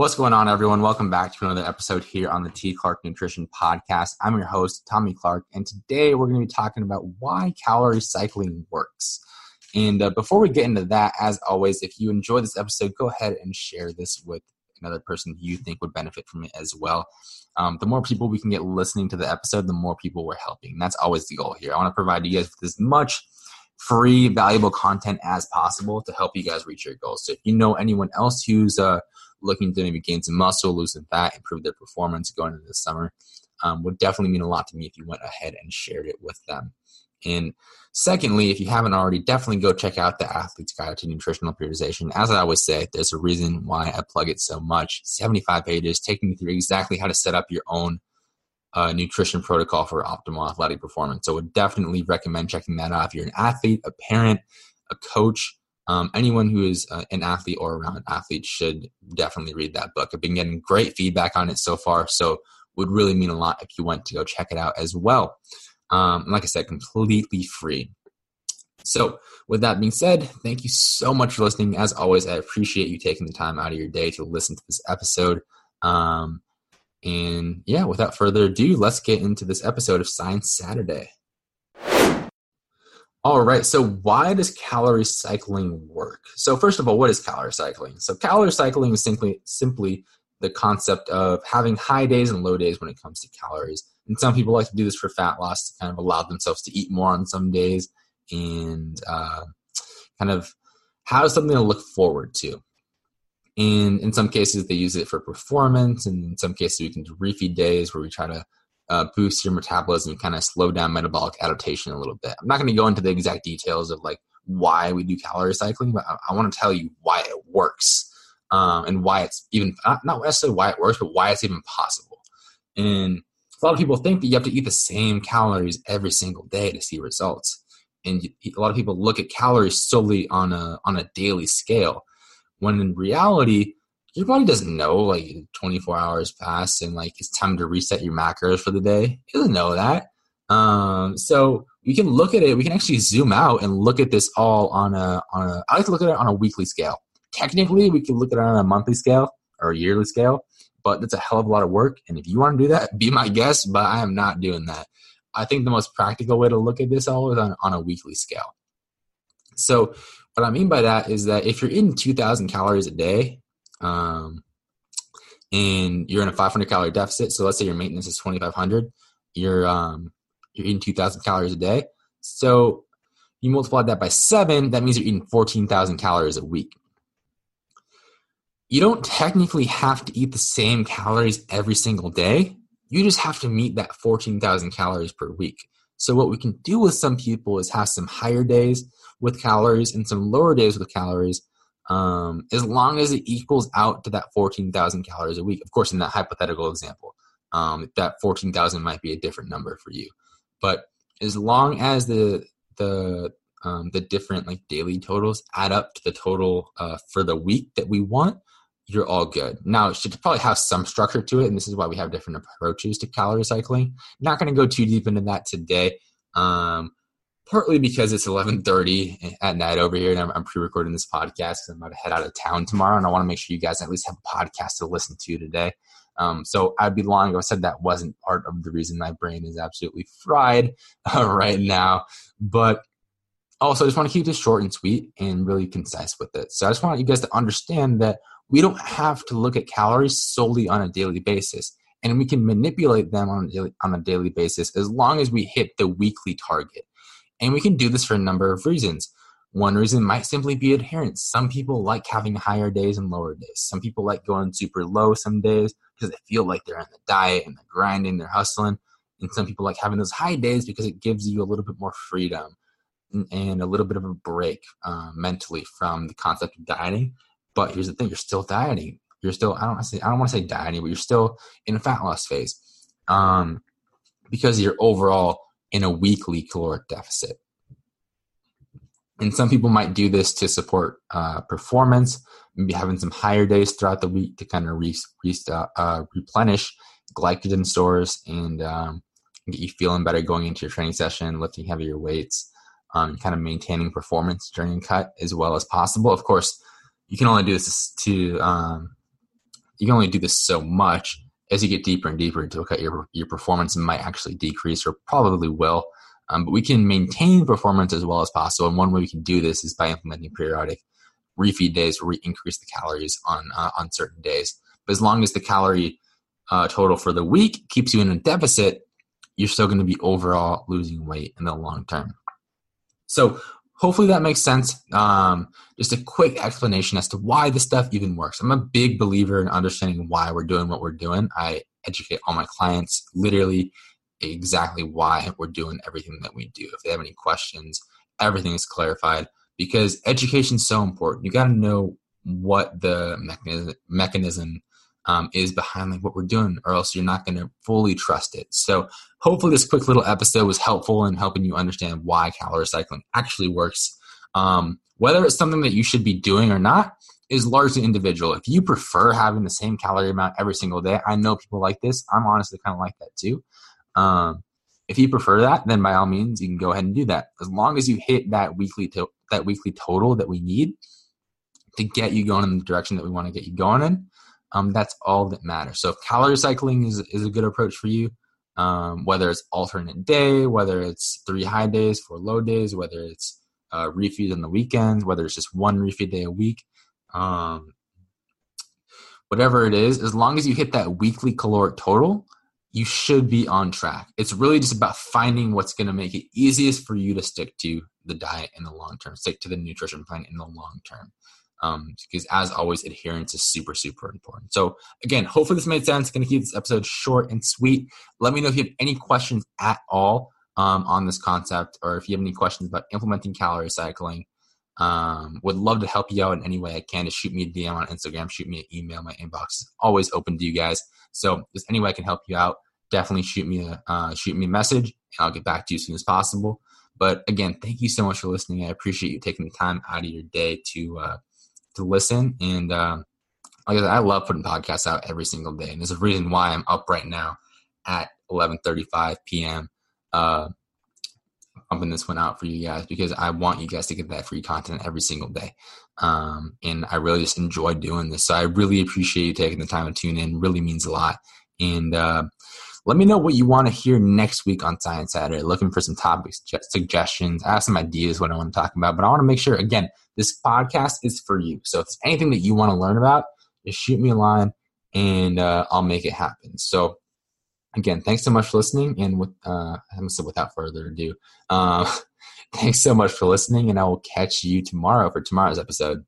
What's going on, everyone? Welcome back to another episode here on the T. Clark Nutrition Podcast. I'm your host, Tommy Clark, and today we're going to be talking about why calorie cycling works. And uh, before we get into that, as always, if you enjoy this episode, go ahead and share this with another person you think would benefit from it as well. Um, the more people we can get listening to the episode, the more people we're helping. That's always the goal here. I want to provide you guys with as much free, valuable content as possible to help you guys reach your goals. So if you know anyone else who's uh, looking to maybe gain some muscle, lose some fat, improve their performance going into the summer, um, would definitely mean a lot to me if you went ahead and shared it with them. And secondly, if you haven't already, definitely go check out the Athlete's Guide to Nutritional Periodization. As I always say, there's a reason why I plug it so much. 75 pages taking you through exactly how to set up your own uh, nutrition protocol for optimal athletic performance. So, would definitely recommend checking that out if you're an athlete, a parent, a coach, um, anyone who is uh, an athlete or around an athlete should definitely read that book. I've been getting great feedback on it so far, so would really mean a lot if you went to go check it out as well. Um, like I said, completely free. So, with that being said, thank you so much for listening. As always, I appreciate you taking the time out of your day to listen to this episode. Um, and yeah, without further ado, let's get into this episode of Science Saturday. All right. So, why does calorie cycling work? So, first of all, what is calorie cycling? So, calorie cycling is simply simply the concept of having high days and low days when it comes to calories. And some people like to do this for fat loss to kind of allow themselves to eat more on some days and uh, kind of have something to look forward to. And in some cases, they use it for performance. And in some cases, we can do refeed days where we try to uh, boost your metabolism kind of slow down metabolic adaptation a little bit. I'm not going to go into the exact details of like why we do calorie cycling, but I, I want to tell you why it works um, and why it's even not, not necessarily why it works, but why it's even possible. And a lot of people think that you have to eat the same calories every single day to see results. And a lot of people look at calories solely on a on a daily scale, when in reality, your body doesn't know like 24 hours pass and like it's time to reset your macros for the day. It doesn't know that. Um, so we can look at it. We can actually zoom out and look at this all on a on a. I like to look at it on a weekly scale. Technically, we can look at it on a monthly scale or a yearly scale, but that's a hell of a lot of work. And if you want to do that, be my guest. But I am not doing that. I think the most practical way to look at this all is on, on a weekly scale. So what I mean by that is that if you're eating 2,000 calories a day, um, and you're in a 500 calorie deficit. So let's say your maintenance is 2,500. You're um, you're eating 2,000 calories a day. So you multiply that by seven. That means you're eating 14,000 calories a week. You don't technically have to eat the same calories every single day. You just have to meet that 14,000 calories per week. So what we can do with some people is have some higher days with calories and some lower days with calories um, as long as it equals out to that 14,000 calories a week. Of course, in that hypothetical example, um, that 14,000 might be a different number for you. But as long as the the um, the different like daily totals add up to the total uh, for the week that we want, you're all good. Now, it should probably have some structure to it, and this is why we have different approaches to calorie cycling. Not going to go too deep into that today. Um, partly because it's 11.30 at night over here and I'm, I'm pre-recording this podcast because I'm about to head out of town tomorrow and I want to make sure you guys at least have a podcast to listen to today. Um, so I'd be lying if I said that wasn't part of the reason my brain is absolutely fried uh, right now. But also, I just want to keep this short and sweet and really concise with it. So I just want you guys to understand that we don't have to look at calories solely on a daily basis. And we can manipulate them on a daily, on a daily basis as long as we hit the weekly target. And we can do this for a number of reasons. One reason might simply be adherence. Some people like having higher days and lower days. Some people like going super low some days because they feel like they're in the diet and they're grinding, they're hustling. And some people like having those high days because it gives you a little bit more freedom and a little bit of a break uh, mentally from the concept of dieting. But here's the thing: you're still dieting. You're still I don't say I don't want to say dieting, but you're still in a fat loss phase um, because your overall in a weekly caloric deficit. And some people might do this to support uh, performance, maybe having some higher days throughout the week to kind of re- re- uh, replenish glycogen stores and um, get you feeling better going into your training session, lifting heavier weights, um, kind of maintaining performance during cut as well as possible. Of course, you can only do this to um, you can only do this so much. As you get deeper and deeper into it, your your performance might actually decrease, or probably will. Um, but we can maintain performance as well as possible. And one way we can do this is by implementing periodic refeed days where we increase the calories on uh, on certain days. But as long as the calorie uh, total for the week keeps you in a deficit, you're still going to be overall losing weight in the long term. So hopefully that makes sense. Um, just a quick explanation as to why this stuff even works. I'm a big believer in understanding why we're doing what we're doing. I educate all my clients literally exactly why we're doing everything that we do. If they have any questions, everything is clarified because education is so important. You got to know what the mechanism, mechanism um, is behind like what we're doing, or else you're not going to fully trust it. So hopefully, this quick little episode was helpful in helping you understand why calorie cycling actually works. Um, whether it's something that you should be doing or not is largely individual. If you prefer having the same calorie amount every single day, I know people like this. I'm honestly kind of like that too. Um, if you prefer that, then by all means, you can go ahead and do that. As long as you hit that weekly to- that weekly total that we need to get you going in the direction that we want to get you going in, um, that's all that matters. So if calorie cycling is, is a good approach for you, um, whether it's alternate day, whether it's three high days, four low days, whether it's uh, refeed on the weekends, whether it's just one refeed day a week, um, whatever it is, as long as you hit that weekly caloric total, you should be on track. It's really just about finding what's going to make it easiest for you to stick to the diet in the long term, stick to the nutrition plan in the long term. Um, because as always, adherence is super, super important. So again, hopefully this made sense. Going to keep this episode short and sweet. Let me know if you have any questions at all um, on this concept, or if you have any questions about implementing calorie cycling. Um, would love to help you out in any way I can. To shoot me a DM on Instagram, shoot me an email. My inbox is always open to you guys. So if there's any way I can help you out, definitely shoot me a uh, shoot me a message, and I'll get back to you as soon as possible. But again, thank you so much for listening. I appreciate you taking the time out of your day to uh, to listen. And uh, like I, said, I love putting podcasts out every single day, and there's a reason why I'm up right now at 11:35 p.m. Uh, pumping this one out for you guys because I want you guys to get that free content every single day. Um, and I really just enjoy doing this. So I really appreciate you taking the time to tune in. Really means a lot. And uh, let me know what you want to hear next week on Science Saturday. Looking for some topic suggestions. I have some ideas what I want to talk about, but I want to make sure again this podcast is for you. So if there's anything that you want to learn about, just shoot me a line and uh, I'll make it happen. So again, thanks so much for listening. And with uh, I'm said without further ado, uh, thanks so much for listening, and I will catch you tomorrow for tomorrow's episode.